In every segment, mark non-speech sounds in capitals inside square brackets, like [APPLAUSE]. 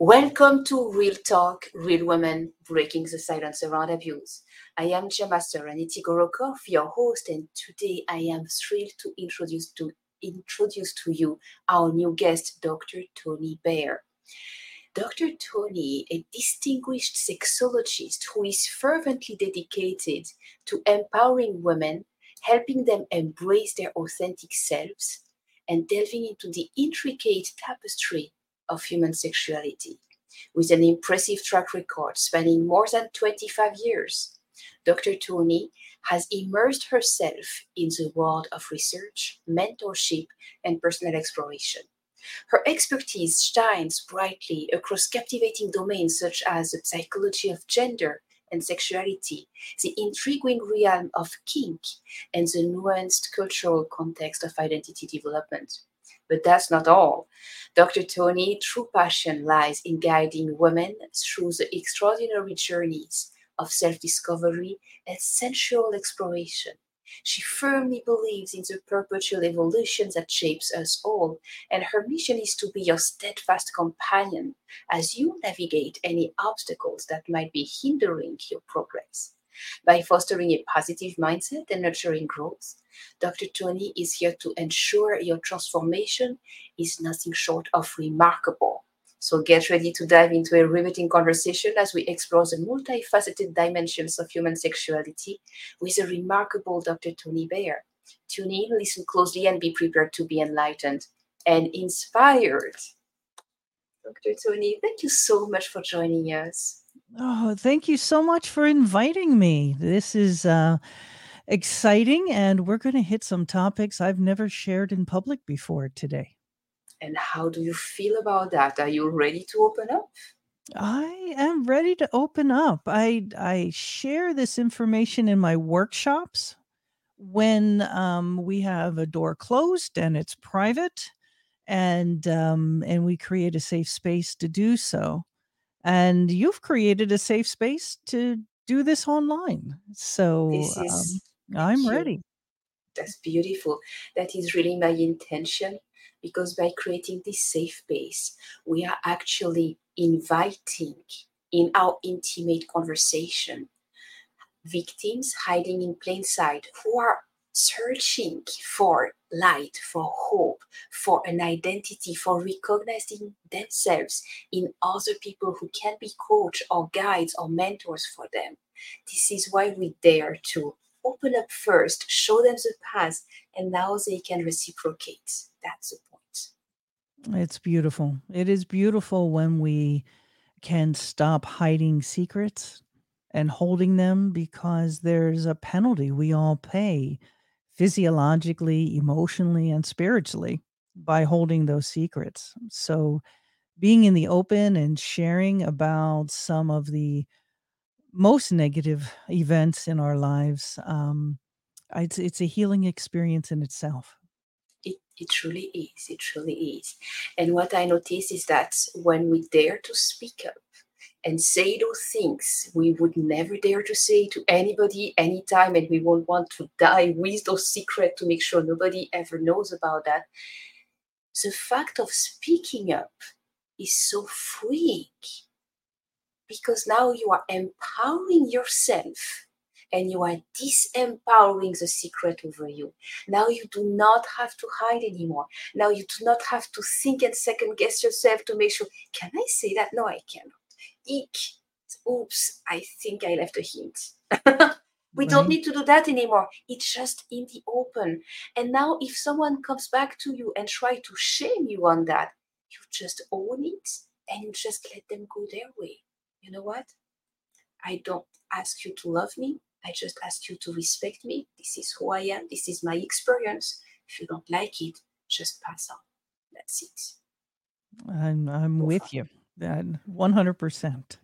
Welcome to Real Talk, Real Women, Breaking the Silence Around Abuse. I am Master Aniti Gorokov, your host, and today I am thrilled to introduce to introduce to you our new guest, Dr. Toni Bear. Dr. Toni, a distinguished sexologist who is fervently dedicated to empowering women, helping them embrace their authentic selves, and delving into the intricate tapestry of human sexuality. With an impressive track record spanning more than 25 years, Dr. Toni has immersed herself in the world of research, mentorship, and personal exploration. Her expertise shines brightly across captivating domains such as the psychology of gender and sexuality, the intriguing realm of kink, and the nuanced cultural context of identity development. But that's not all. Dr. Toni, true passion lies in guiding women through the extraordinary journeys of self discovery and sensual exploration. She firmly believes in the perpetual evolution that shapes us all, and her mission is to be your steadfast companion as you navigate any obstacles that might be hindering your progress. By fostering a positive mindset and nurturing growth, Dr. Toni is here to ensure your transformation is nothing short of remarkable. So get ready to dive into a riveting conversation as we explore the multifaceted dimensions of human sexuality with the remarkable Dr. Toni Bear. Tune in, listen closely, and be prepared to be enlightened and inspired. Dr. Toni, thank you so much for joining us. Oh, thank you so much for inviting me. This is uh, exciting, and we're going to hit some topics I've never shared in public before today. And how do you feel about that? Are you ready to open up? I am ready to open up. I I share this information in my workshops when um, we have a door closed and it's private, and um, and we create a safe space to do so. And you've created a safe space to do this online. So This um, I'm thank you. ready. That's beautiful. That is really my intention because by creating this safe space, we are actually inviting in our intimate conversation victims hiding in plain sight who are searching for light, for hope, for an identity, for recognizing themselves in other people who can be coach or guides or mentors for them. This is why we dare to open up first, show them the path, and now they can reciprocate. That's the point. It's beautiful. It is beautiful when we can stop hiding secrets and holding them because there's a penalty we all pay physiologically, emotionally, and spiritually by holding those secrets. So, being in the open and sharing about some of the most negative events in our lives, um, it's it's a healing experience in itself. It, it truly is. It truly is. And what I notice is that when we dare to speak up and say those things we would never dare to say to anybody anytime, and we won't want to die with those secrets to make sure nobody ever knows about that, the fact of speaking up is so freeing because now you are empowering yourself and you are disempowering the secret over you. Now you do not have to hide anymore. Now you do not have to think and second guess yourself to make sure, can I say that? No, I cannot. Eek. Oops, I think I left a hint. [LAUGHS] we don't need to do that anymore. It's just in the open. And now if someone comes back to you and try to shame you on that, you just own it and you just let them go their way. You know what? I don't ask you to love me. I just ask you to respect me. This is who I am. This is my experience. If you don't like it, just pass on. That's it. I'm I'm with you. That 100%.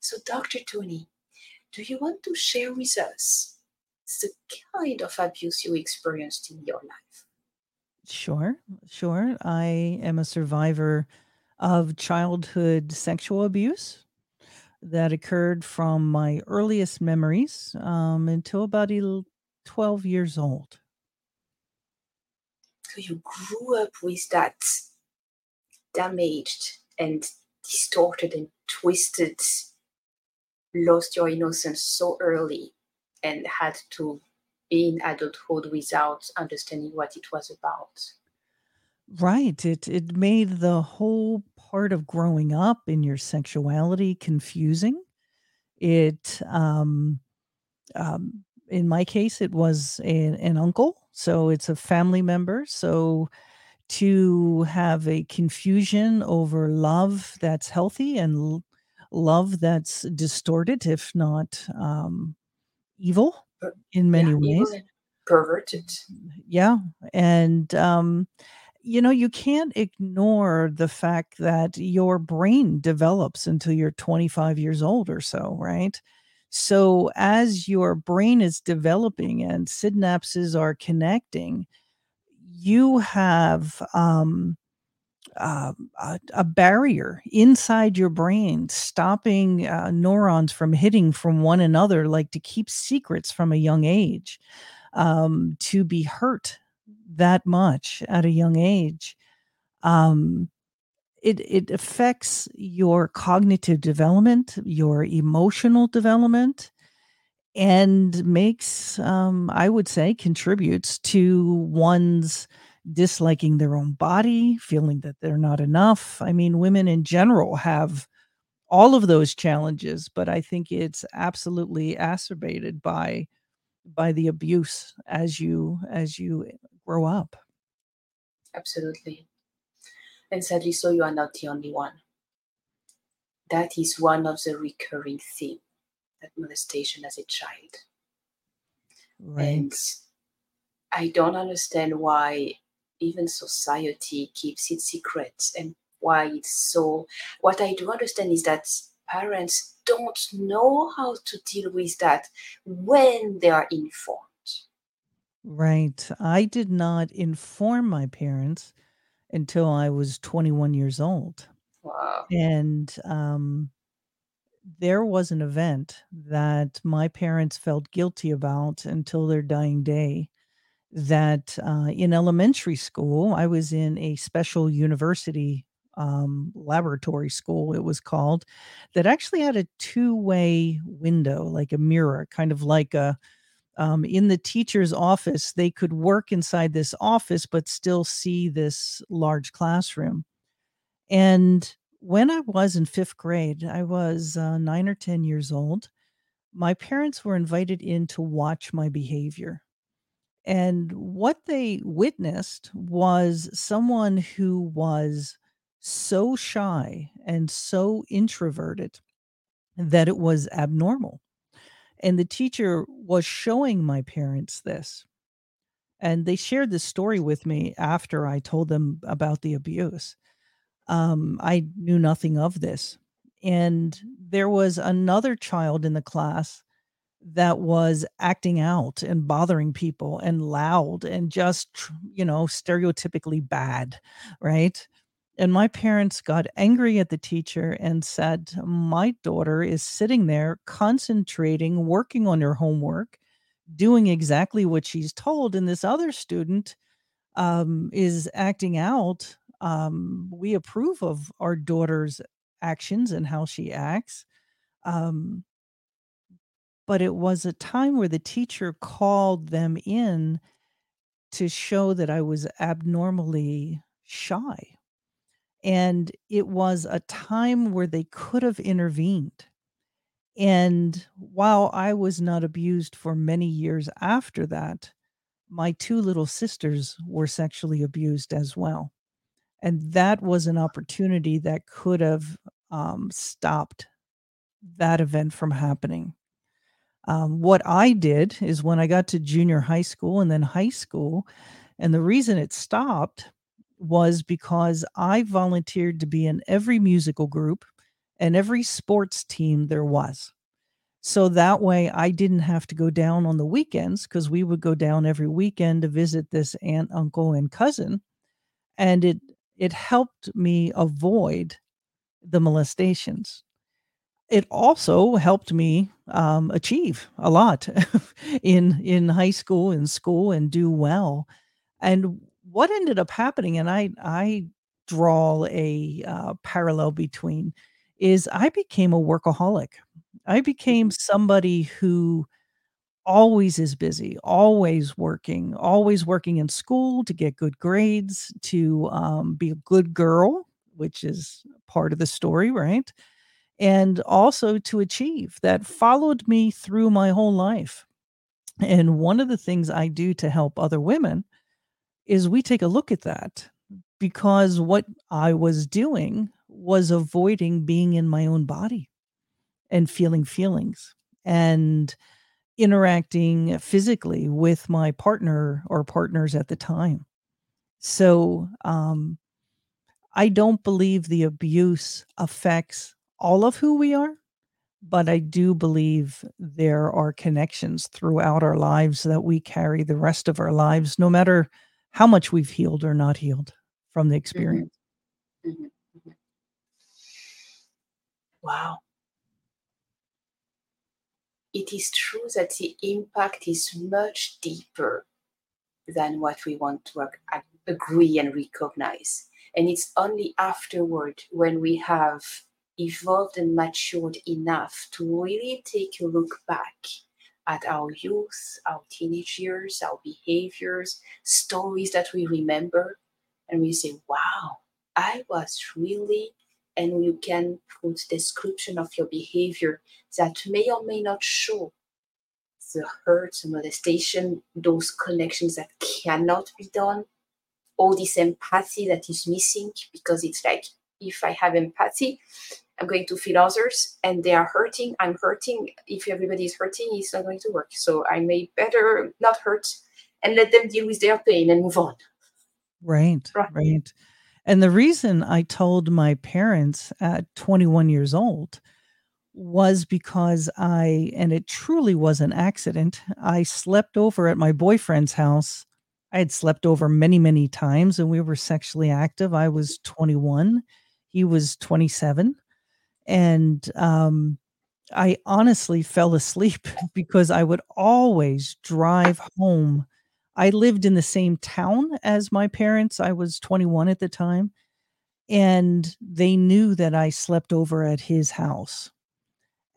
So, Dr. Toni, do you want to share with us the kind of abuse you experienced in your life? Sure, sure. I am a survivor of childhood sexual abuse that occurred from my earliest memories um, until about 12 years old. So, you grew up with that damaged and distorted and twisted lost your innocence so early and had to be in adulthood without understanding what it was about. Right. It it made the whole part of growing up in your sexuality confusing. It um um in my case it was an, an uncle, so it's a family member. So to have a confusion over love that's healthy and l- love that's distorted, if not um, evil in many evil ways. perverted. Yeah. And, um, you know, you can't ignore the fact that your brain develops until you're 25 years old or so, right? So, as your brain is developing and synapses are connecting, you have um, a, a barrier inside your brain stopping uh, neurons from hitting from one another, like to keep secrets from a young age, um, to be hurt that much at a young age. Um, it, it affects your cognitive development, your emotional development, and makes, um, I would say, contributes to one's disliking their own body, feeling that they're not enough. I mean, women in general have all of those challenges, but I think it's absolutely acerbated by by the abuse as you as you grow up. Absolutely. And sadly, so you are not the only one. That is one of the recurring themes that molestation as a child. Right. And I don't understand why even society keeps it secret and why it's so. What I do understand is that parents don't know how to deal with that when they are informed. Right. I did not inform my parents until I was 21 years old. Wow. And um there was an event that my parents felt guilty about until their dying day that uh, in elementary school, I was in a special university um, laboratory school, it was called, that actually had a two way window, like a mirror, kind of like a um, in the teacher's office. They could work inside this office, but still see this large classroom. And when I was in fifth grade, I was uh, nine or 10 years old. My parents were invited in to watch my behavior. And what they witnessed was someone who was so shy and so introverted that it was abnormal. And the teacher was showing my parents this. And they shared this story with me after I told them about the abuse. Um, I knew nothing of this. And there was another child in the class that was acting out and bothering people and loud and just, you know, stereotypically bad, right? And my parents got angry at the teacher and said, My daughter is sitting there concentrating, working on her homework, doing exactly what she's told. And this other student um, is acting out. Um, we approve of our daughter's actions and how she acts. Um, but it was a time where the teacher called them in to show that I was abnormally shy. And it was a time where they could have intervened. And while I was not abused for many years after that, my two little sisters were sexually abused as well. And that was an opportunity that could have um, stopped that event from happening. Um, what I did is when I got to junior high school and then high school, and the reason it stopped was because I volunteered to be in every musical group and every sports team there was. So that way I didn't have to go down on the weekends because we would go down every weekend to visit this aunt, uncle, and cousin. And it it helped me avoid the molestations. It also helped me, um, achieve a lot [LAUGHS] in in high school in school and do well. And what ended up happening and I I draw a, uh, parallel between is I became a workaholic. I became Mhm. somebody who always is busy, always working, always working in school to get good grades, to, um, be a good girl, which is part of the story, right? And also to achieve, that followed me through my whole life. And one of the things I do to help other women is we take a look at that because what I was doing was avoiding being in my own body and feeling feelings and interacting physically with my partner or partners at the time. So, um, I don't believe the abuse affects all of who we are, but I do believe there are connections throughout our lives that we carry the rest of our lives, no matter how much we've healed or not healed from the experience. Mhm. Mhm, mhm. Wow. It is true that the impact is much deeper than what we want to ag- ag- agree and recognize. And it's only afterward when we have evolved and matured enough to really take a look back at our youth, our teenage years, our behaviors, stories that we remember, and we say, wow, I was really, and you can put description of your behavior that may or may not show the hurt, the molestation, those connections that cannot be done, all this empathy that is missing because it's like if I have empathy, I'm going to feel others and they are hurting. I'm hurting. If everybody is hurting, it's not going to work. So I may better not hurt and let them deal with their pain and move on. Right, Right. right. And the reason I told my parents at 21 years old was because I and it truly was an accident. I slept over at my boyfriend's house. I had slept over many, many times and we were sexually active. I was 21, he was 27. And um, I honestly fell asleep [LAUGHS] because I would always drive home. I lived in the same town as my parents. I was 21 at the time. And they knew that I slept over at his house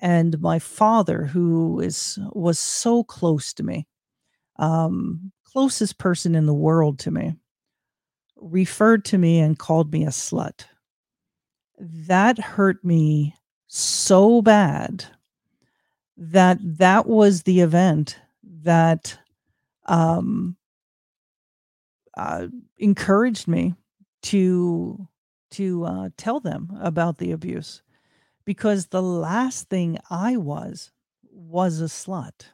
and my father who is was so close to me um closest person in the world to me referred to me and called me a slut that hurt me so bad that that was the event that um uh, encouraged me to to uh, tell them about the abuse because the last thing I was was a slut.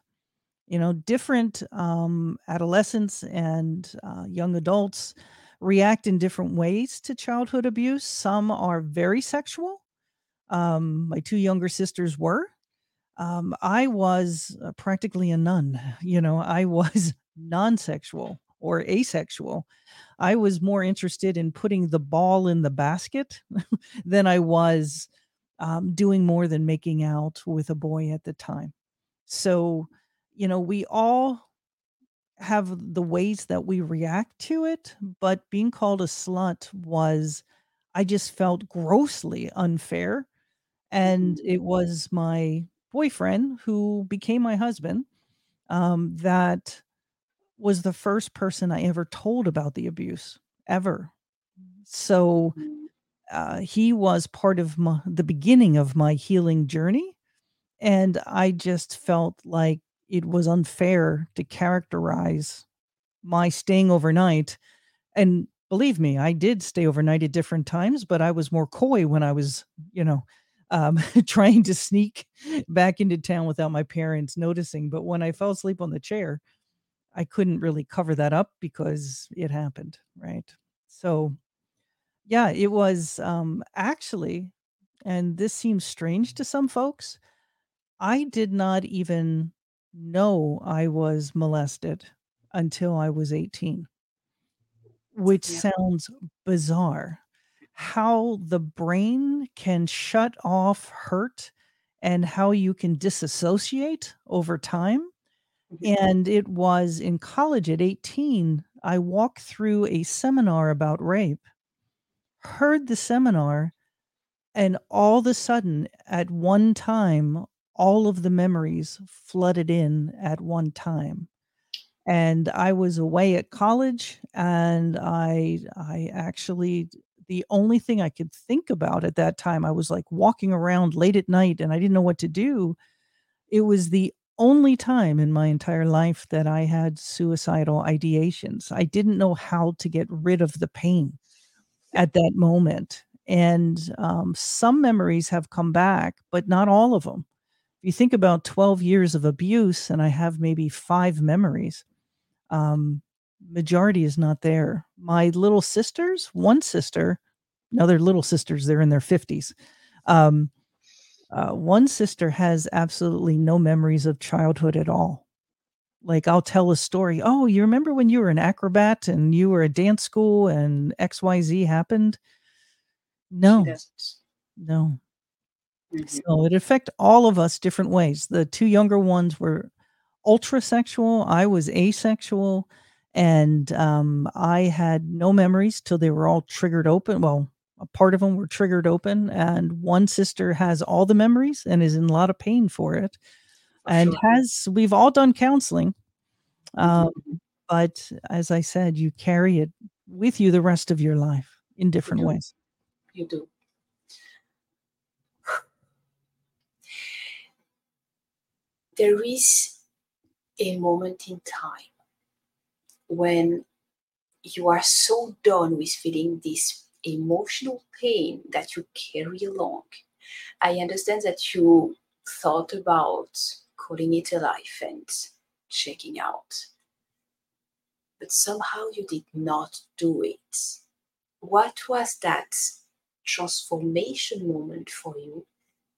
You know, different um, adolescents and uh, young adults react in different ways to childhood abuse. Some are very sexual. Um, my two younger sisters were. Um, I was uh, practically a nun. [LAUGHS] You know, I was non sexual or asexual. I was more interested in putting the ball in the basket [LAUGHS] than I was um, doing more than making out with a boy at the time. So, you know, we all have the ways that we react to it, but being called a slut was, I just felt grossly unfair. And Mhm. it was my boyfriend who became my husband um, that was the first person I ever told about the abuse ever. So Mhm. uh, he was part of my, the beginning of my healing journey And I just felt like it was unfair to characterize my staying overnight. And believe me, I did stay overnight at different times, but I was more coy when I was, you know, um, [LAUGHS] trying to sneak back into town without my parents noticing. But when I fell asleep on the chair, I couldn't really cover that up because it happened. Right. So, yeah, it was um, actually, and this seems strange to some folks, I did not even know I was molested until I was 18, which Yeah. sounds bizarre. How the brain can shut off hurt and how you can disassociate over time. Mhm. And it was in college at 18, I walked through a seminar about rape heard the seminar and all of a sudden at one time all of the memories flooded in at one time and i was away at college and i i actually the only thing i could think about at that time i was like walking around late at night and i didn't know what to do it was the only time in my entire life that i had suicidal ideations. I didn't know how to get rid of the pain at that moment and um, some memories have come back but not all of them if you think about 12 years of abuse and i have maybe five memories um, majority is not there. My little sisters one sister another little sisters they're in their 50s um, uh, one sister has absolutely no memories of childhood at all like I'll tell a story. Oh, you remember when you were an acrobat and you were at dance school and XYZ happened? No. No. Mm-hmm. So it affect all of us different ways. The two younger ones were ultra sexual. I was asexual and um, I had no memories till they were all triggered open. Well, a part of them were triggered open and one sister has all the memories and is in a lot of pain for it and sure. has we've all done counseling um, mm-hmm. but as i said you carry it with you the rest of your life in different you ways you do [SIGHS] there is a moment in time when you are so done with feeling this emotional pain that you carry along. I understand that you thought about calling it a life and checking out. But somehow you did not do it. What was that transformation moment for you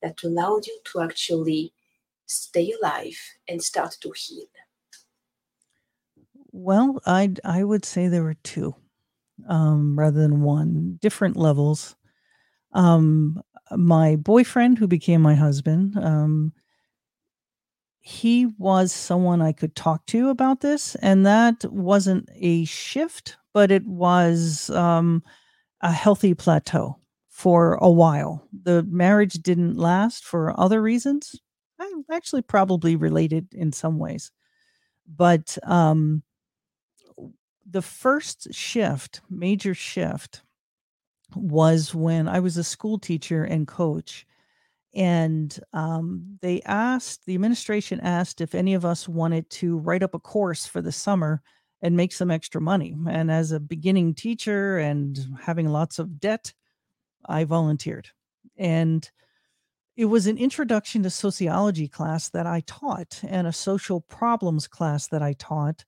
that allowed you to actually stay alive and start to heal? Well, I I would say there were two, um, rather than one, different levels. Um, my boyfriend, who became my husband, um, he was someone I could talk to about this, and that wasn't a shift, but it was um, a healthy plateau for a while. The marriage didn't last for other reasons, I actually probably related in some ways, but um, the first shift, major shift, was when I was a school teacher and coach and um, they asked the administration asked if any of us wanted to write up a course for the summer and make some extra money. And as a beginning teacher and having lots of debt i volunteered. And it was an introduction to sociology class that i taught and a social problems class that i taught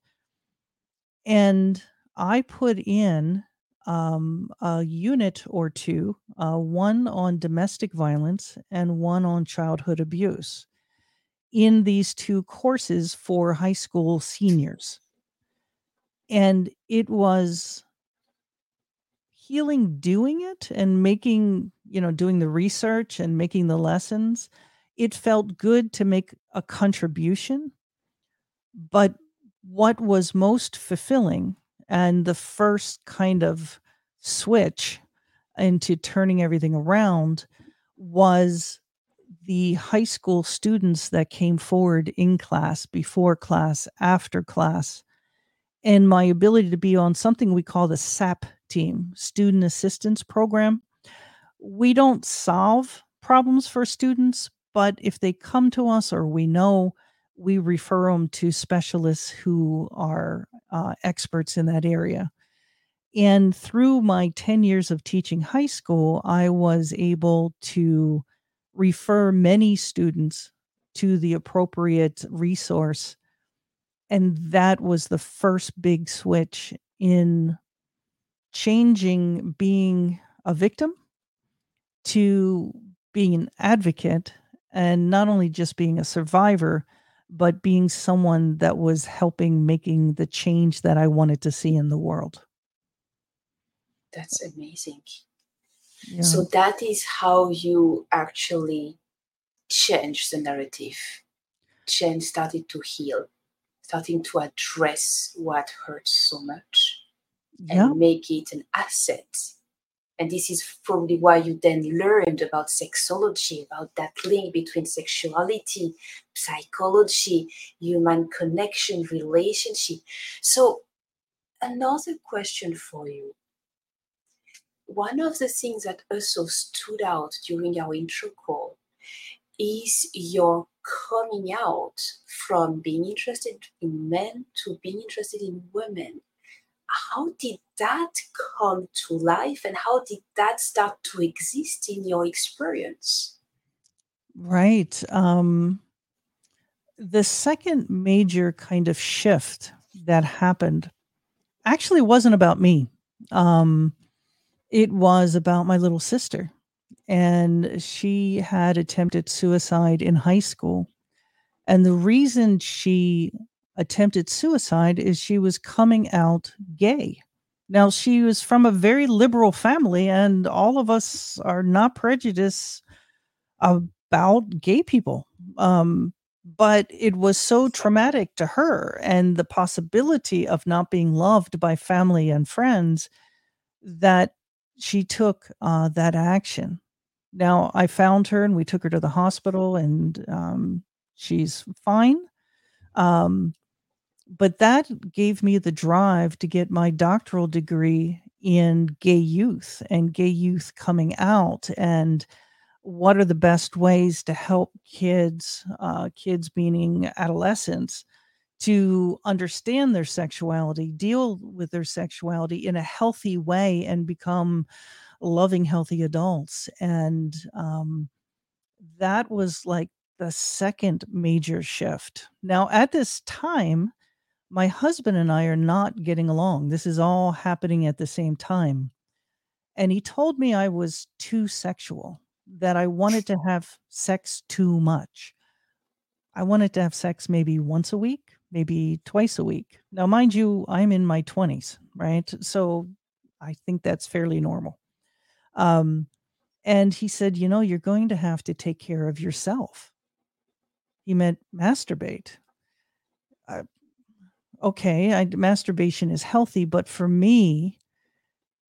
and i put in um, a unit or two, uh, one on domestic violence and one on childhood abuse in these two courses for high school seniors. And it was healing doing it and making, you know, doing the research and making the lessons. It felt good to make a contribution. But what was most fulfilling and the first kind of switch into turning everything around was the high school students that came forward in class, before class, after class, and my ability to be on something we call the SAP team, Student Assistance Program. We don't solve problems for students, but if they come to us or we know we refer them to specialists who are uh, experts in that area. And through my 10 years of teaching high school, I was able to refer many students to the appropriate resource. And that was the first big switch in changing being a victim to being an advocate and not only just being a survivor but being someone that was helping making the change that I wanted to see in the world. That's amazing. Yeah. So that is how you actually change the narrative. Change started to heal, starting to address what hurts so much yeah. and make it an asset and this is probably why you then learned about sexology, about that link between sexuality, psychology, human connection, relationship. So, another question for you. One of the things that also stood out during our intro call is your coming out from being interested in men to being interested in women how did that come to life and how did that start to exist in your experience? Right um the second major kind of shift that happened actually wasn't about me. Um it was about my little sister and she had attempted suicide in high school. And the reason she attempted suicide is she was coming out gay. Now, she was from a very liberal family, and all of us are not prejudiced about gay people. Um, but it was so traumatic to her, and the possibility of not being loved by family and friends that she took uh, that action. Now, I found her and we took her to the hospital, and um, she's fine. Um, but that gave me the drive to get my doctoral degree in gay youth and gay youth coming out and what are the best ways to help kids uh, kids meaning adolescents to understand their sexuality deal with their sexuality in a healthy way and become loving healthy adults? And um, that was like the second major shift. Now at this time my husband and I are not getting along. This is all happening at the same time. And he told me I was too sexual, that I wanted to have sex too much. I wanted to have sex maybe once a week, maybe twice a week. Now, mind you, I'm in my 20s, right? So I think that's fairly normal. Um, and he said, You know, you're going to have to take care of yourself. He meant masturbate. Uh, okay, I, masturbation is healthy, but for me,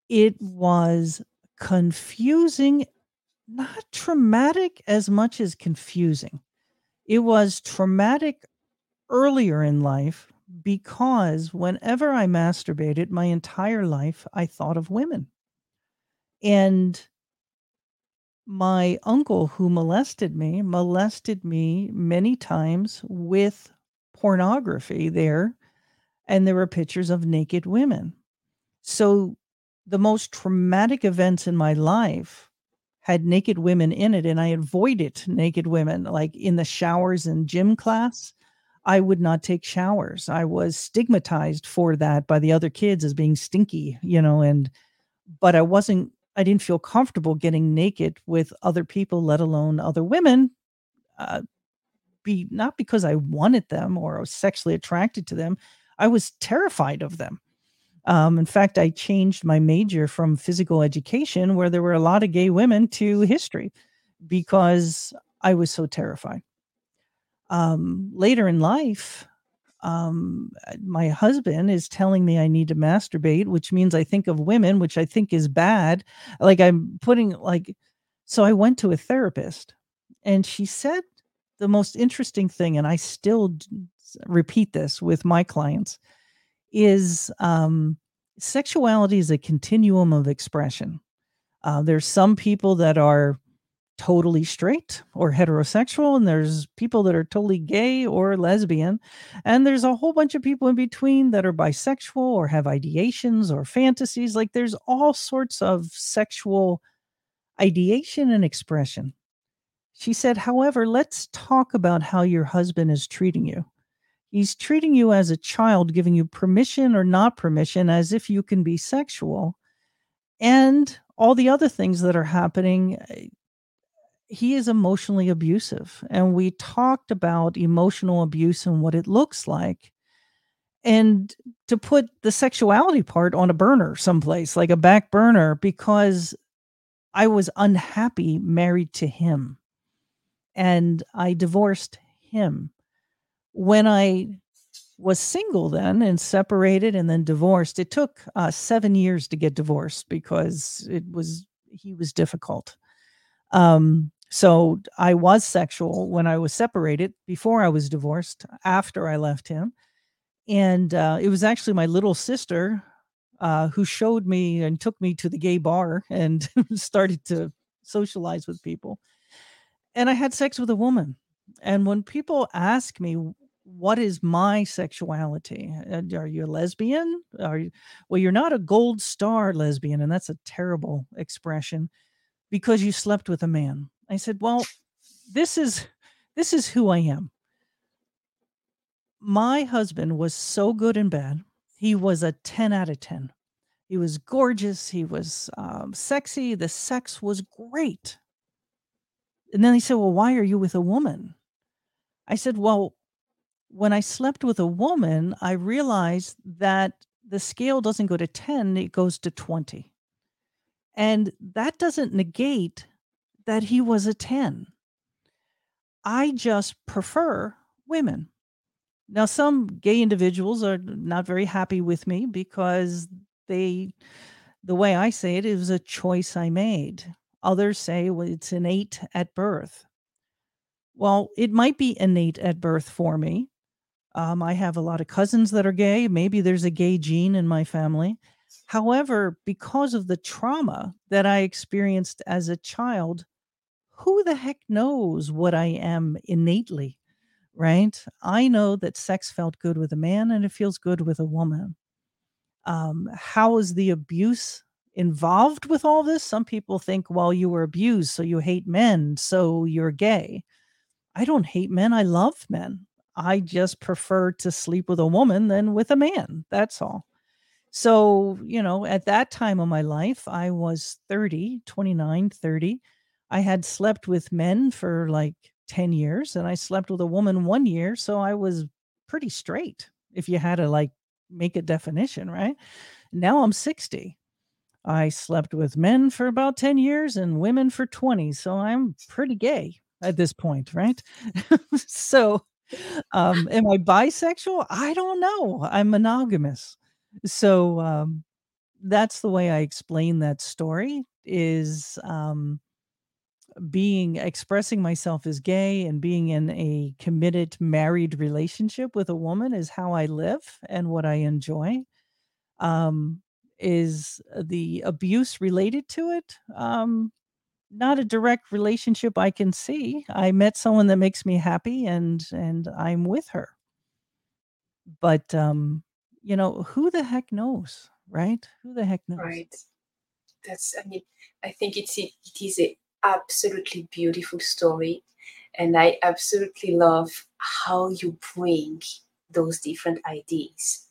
it was confusing, not traumatic as much as confusing. It was traumatic earlier in life because whenever I masturbated my entire life, I thought of women. And my uncle who molested me molested me many times with pornography there and there were pictures of naked women. So the most traumatic events in my life had naked women in it and I avoided naked women like in the showers in gym class. I would not take showers. I was stigmatized for that by the other kids as being stinky, you know, and but I wasn't I didn't feel comfortable getting naked with other people, let alone other women. Uh, be not because I wanted them or I was sexually attracted to them, I was terrified of them. Um, in fact, I changed my major from physical education, where there were a lot of gay women, to history because I was so terrified. Um, later in life, um, my husband is telling me I need to masturbate, which means I think of women, which I think is bad. Like I'm putting, like, so I went to a therapist and she said the most interesting thing, and I still repeat this with my clients is um, sexuality is a continuum of expression. Uh, there's some people that are totally straight or heterosexual, and there's people that are totally gay or lesbian, and there's a whole bunch of people in between that are bisexual or have ideations or fantasies. Like there's all sorts of sexual ideation and expression. She said, however, let's talk about how your husband is treating you. He's treating you as a child, giving you permission or not permission, as if you can be sexual. And all the other things that are happening, eh, he is emotionally abusive. And we talked about emotional abuse and what it looks like. And to put the sexuality part on a burner someplace, like a back burner, because I was unhappy married to him. And I divorced him when I was single then and separated and then divorced. It took uh, seven years to get divorced because it was he was difficult. Um, so I was sexual when I was separated, before I was divorced, after I left him, and uh, it was actually my little sister uh, who showed me and took me to the gay bar and [LAUGHS] started to socialize with people. And I had sex with a woman. And when people ask me what is my sexuality? Uh, are you a lesbian? Are you well, you're not a gold star lesbian, and that's a terrible expression because you slept with a man. I said, Well, this is this is who I am. My husband was so good in bed. He was a 10 out of 10. He was gorgeous. He was um, sexy. The sex was great. And then he said, Well, why are you with a woman? I said, Well, when I slept with a woman, I realized that the scale doesn't go to 10, it goes to 20. And that doesn't negate that he was a 10. I just prefer women. Now, some gay individuals are not very happy with me because they, the way I say it, it was a choice I made. Others say well, it's innate at birth. Well, it might be innate at birth for me, um, I have a lot of cousins that are gay. Maybe there's a gay gene in my family. However, because of the trauma that I experienced as a child, who the heck knows what I am innately, right? I know that sex felt good with a man and it feels good with a woman. Um, how is the abuse involved with all this? Some people think, well, you were abused, so you hate men, so you're gay. I don't hate men. I love men. I just prefer to sleep with a woman than with a man. That's all. So, you know, at that time of my life, I was 30, 29, 30. I had slept with men for like 10 years and I slept with a woman one year. So I was pretty straight if you had to like make a definition, right? Now I'm 60. I slept with men for about 10 years and women for 20. So I'm pretty gay at this point, right? [LAUGHS] so, um, am I bisexual? I don't know. I'm monogamous. So, um, that's the way I explain that story is, um, being expressing myself as gay and being in a committed married relationship with a woman is how I live and what I enjoy. Um, is the abuse related to it? Um, not a direct relationship I can see. I met someone that makes me happy and and I'm with her. But um, you know, who the heck knows, right? Who the heck knows? Right. That's I mean, I think it's it is a absolutely beautiful story. And I absolutely love how you bring those different ideas.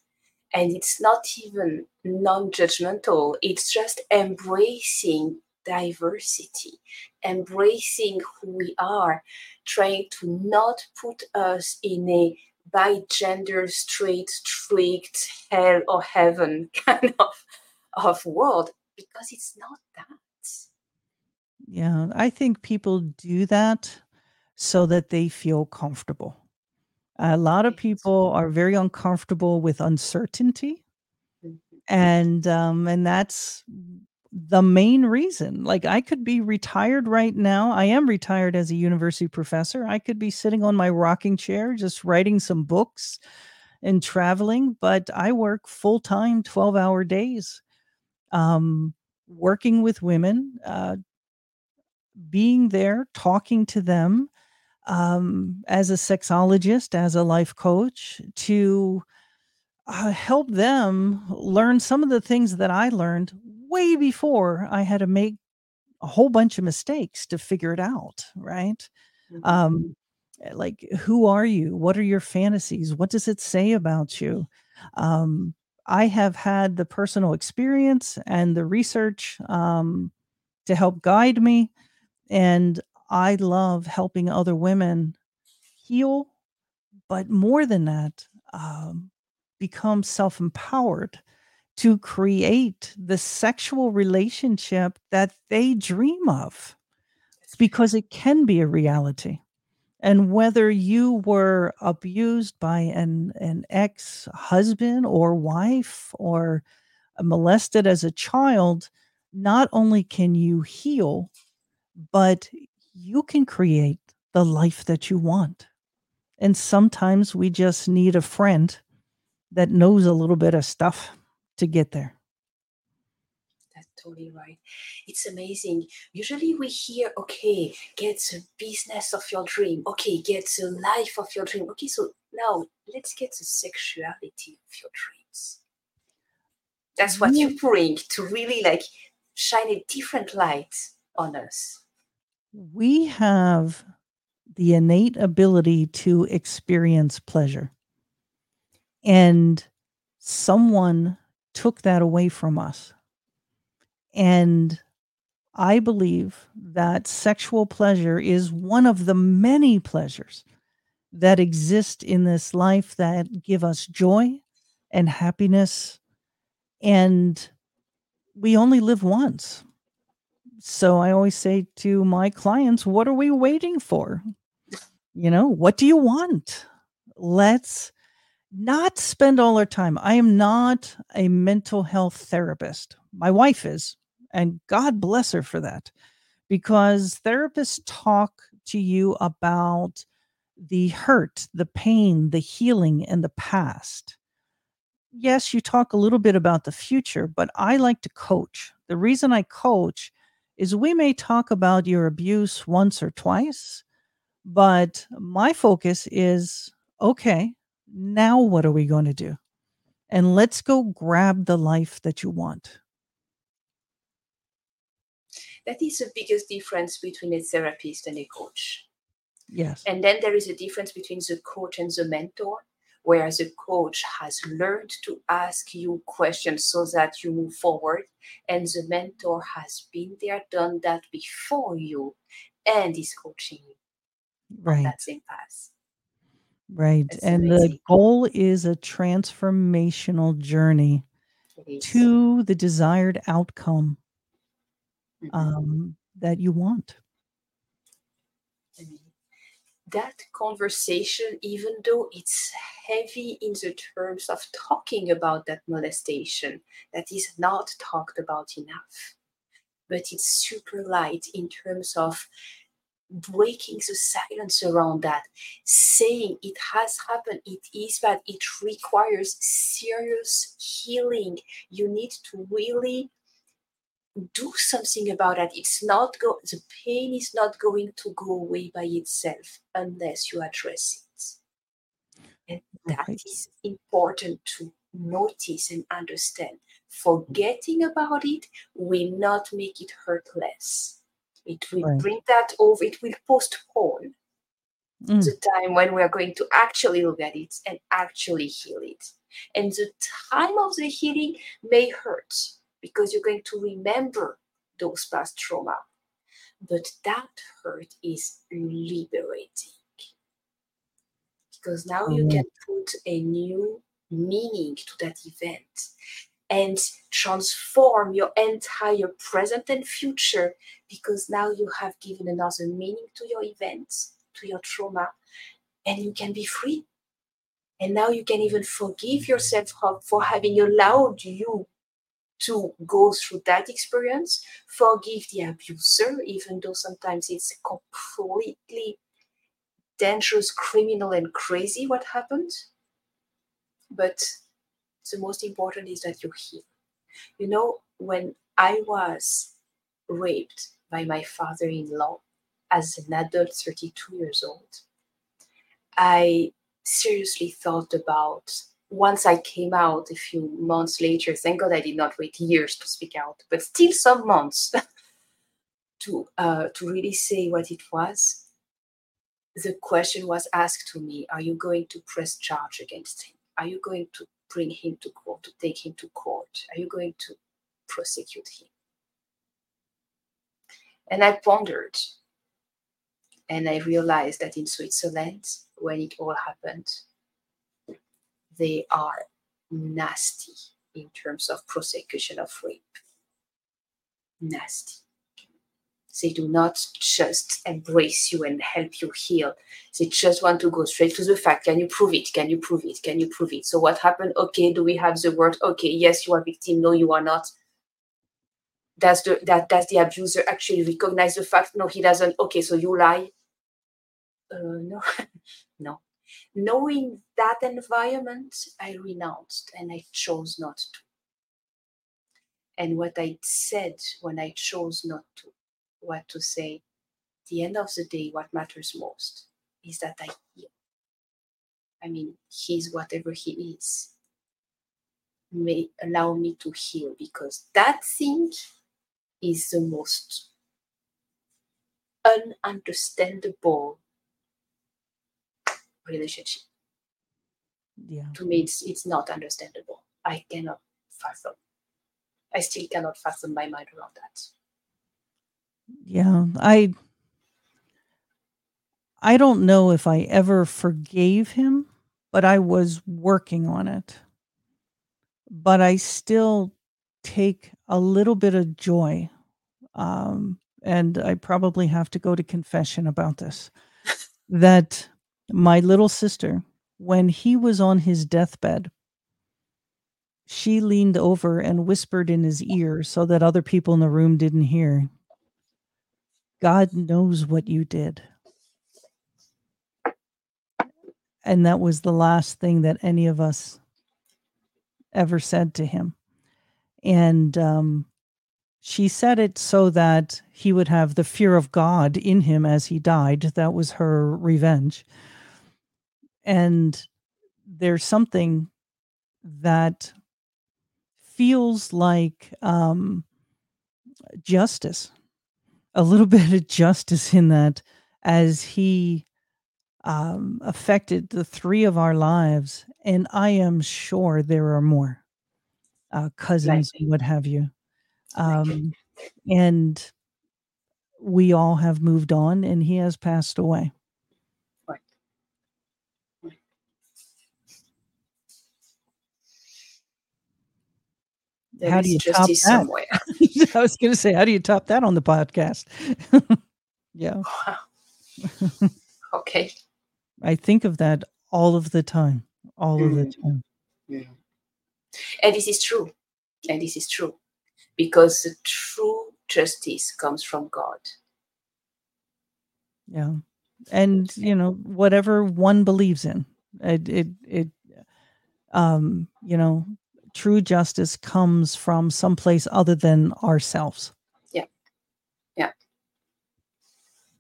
And it's not even non judgmental, it's just embracing diversity, embracing who we are, trying to not put us in a by gender straight, strict hell or heaven [LAUGHS] kind of, of world because it's not that. Yeah, I think people do that so that they feel comfortable. A lot of people are very uncomfortable with uncertainty. Mm-hmm. And um and that's the main reason. Like I could be retired right now. I am retired as a university professor. I could be sitting on my rocking chair just writing some books and traveling, but I work full-time 12-hour days. Um working with women, uh being there, talking to them um, as a sexologist, as a life coach, to uh, help them learn some of the things that I learned way before I had to make a whole bunch of mistakes to figure it out, right? Mm-hmm. Um, eh, like, who are you? What are your fantasies? What does it say about you? Um, I have had the personal experience and the research um, to help guide me. And I love helping other women heal, but more than that, um, become self empowered to create the sexual relationship that they dream of because it can be a reality. And whether you were abused by an, an ex husband or wife or molested as a child, not only can you heal, but you can create the life that you want. And sometimes we just need a friend that knows a little bit of stuff to get there That's totally right. It's amazing. Usually we hear, okay, get the business of your dream. Okay, get the life of your dream. Okay, so now let's get the sexuality of your dreams. That's what you bring to really like shine a different light on us. We have the innate ability to experience pleasure. And someone took that away from us and I believe that sexual pleasure is one of the many pleasures that exist in this life that give us joy and happiness. And we only live once. So I always say to my clients, what are we waiting for? You know, what do you want? Let's not spend all our time. I am not a mental health therapist. My wife is. And God bless her for that because therapists talk to you about the hurt, the pain, the healing, and the past. Yes, you talk a little bit about the future, but I like to coach. The reason I coach is we may talk about your abuse once or twice, but my focus is okay, now what are we going to do? And let's go grab the life that you want. That is the biggest difference between a therapist and a coach. Yes. And then there is a difference between the coach and the mentor, where the coach has learned to ask you questions so that you move forward, and the mentor has been there, done that before you, and is coaching you right. on that same path. Right. That's and amazing. the goal is a transformational journey to the desired outcome mm-hmm. um, that you want. That conversation, even though it's heavy in the terms of talking about that molestation, that is not talked about enough. But it's super light in terms of breaking the silence around that, saying it has happened, it is bad, it requires serious healing. You need to really do something about it. It's not go the pain is not going to go away by itself unless you address it. And that right. is important to notice and understand. Forgetting about it will not make it hurt less. It will right. bring that over, it will postpone mm. the time when we are going to actually look at it and actually heal it. And the time of the healing may hurt because you're going to remember those past trauma. But that hurt is liberating because now mm-hmm. you can put a new meaning to that event and transform your entire present and future because now you have given another meaning to your events, to your trauma, and you can be free. And now you can even forgive yourself for having allowed you to go through that experience, forgive the abuser, even though sometimes it's completely dangerous, criminal, and crazy what happened. But the most important is that you heal. You know, when I was raped by my father in law as an adult, 32 years old, I seriously thought about once I came out a few months later, thank God I did not wait years to speak out, but still some months [LAUGHS] to uh, to really say what it was. The question was asked to me: Are you going to press charge against him? Are you going to bring him to court, to take him to court? Are you going to prosecute him? And I pondered, and I realized that in Switzerland, when it all happened, they are nasty in terms of prosecution of rape. Nasty. They do not just embrace you and help you heal. They just want to go straight to the fact. Can you prove it? Can you prove it? Can you prove it? So what happened? Okay, do we have the word? Okay, yes, you are victim. No, you are not. Does the that does the abuser actually recognize the fact? No, he doesn't. Okay, so you lie. Uh, no, [LAUGHS] no. Knowing that environment, I renounced and I chose not to. And what I said when I chose not to, what to say, the end of the day, what matters most is that I heal. I mean, he's whatever he is. May allow me to heal because that thing is the most ununderstandable relationship. Yeah. To me, it's, it's not understandable. I cannot fathom. I still cannot fathom my mind around that. Yeah, I I don't know if I ever forgave him, but I was working on it. But I still take a little bit of joy. Um, and I probably have to go to confession about this. that my little sister, when he was on his deathbed, she leaned over and whispered in his ear so that other people in the room didn't hear. God knows what you did. And that was the last thing that any of us ever said to him. And um, she said it so that he would have the fear of God in him as he died. That was her revenge. And there's something that feels like um, justice, a little [LAUGHS] bit of justice in that as he um, affected the three of our lives. And I am sure there are more uh, cousins and what have you. Um, and we all have moved on, and he has passed away. How do you top that? somewhere. [LAUGHS] I was going to say, how do you top that on the podcast? [LAUGHS] yeah. Wow. okay. I think of that all of the time, all of the Mm. time. Yeah. And this is true. And this is true. Because the true justice comes from God. Yeah. And, you know, whatever one believes in, it, it, it, um, you know, true justice comes from someplace other than ourselves. Yeah. Yeah.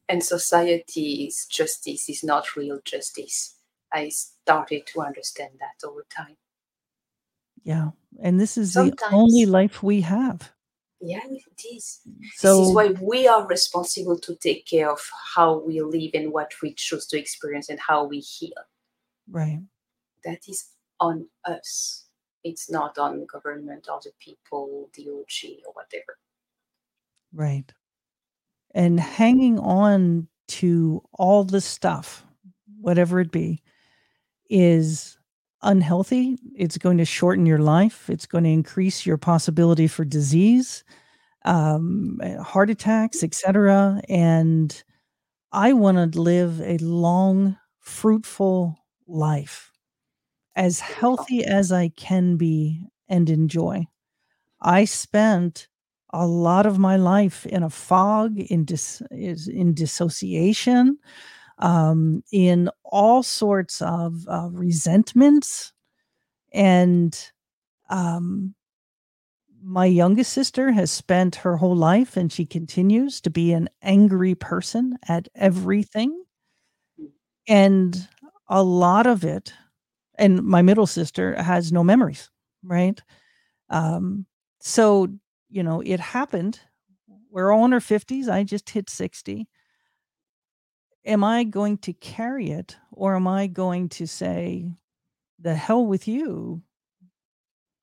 And society's justice is not real justice. I started to understand that over time. Yeah. And this is the only life we have. Yeah, it is. So, this is why we are responsible to take care of how we live and what we choose to experience and how we heal. right. That is on us. It's not on government or the people, the OG or whatever. Right. And hanging on to all the stuff, whatever it be, is unhealthy. It's going to shorten your life. It's going to increase your possibility for disease, um, heart attacks, etc. And I want to live a long, fruitful life, as healthy as I can be and enjoy. I spent a lot of my life in a fog, in dis- is in dissociation, um, in all sorts of uh, resentments, and um, my youngest sister has spent her whole life, and she continues to be an angry person at everything, and a lot of it. And my middle sister has no memories, right? Um, so you know, it happened. We're all in our 50s. I just hit 60. Am I going to carry it or am I going to say, the hell with you,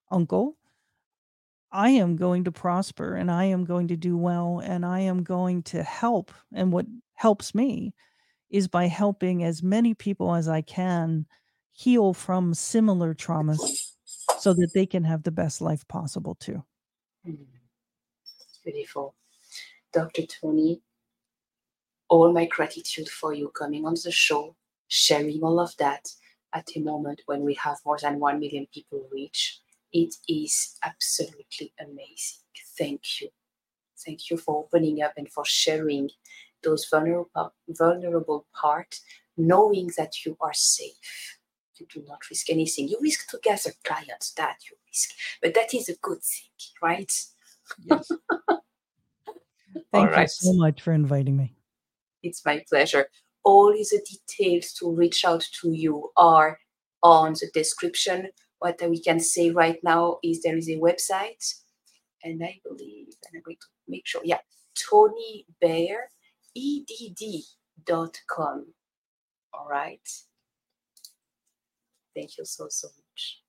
uncle? I am going to prosper and I am going to do well and I am going to help. And what helps me is by helping as many people as I can heal from similar traumas so that they can have the best life possible too. Mm. Beautiful. Dr. Toni, all my gratitude for you coming on the show, sharing all of that at a moment when we have more than 1 million people reach. It is absolutely amazing. Thank you. Thank you for opening up and for sharing those vulnerable, vulnerable parts, knowing that you are safe. You do not risk anything. You risk to gather clients, that you risk, but that is a good thing, right? Yes. [LAUGHS] Thank you so much for inviting me. It's my pleasure. All the details to reach out to you are on the description. What we can say right now is there is a website, and I believe, and I'm going to make sure, yeah, Toni Bear, edd.com. All right. Thank you so, so much.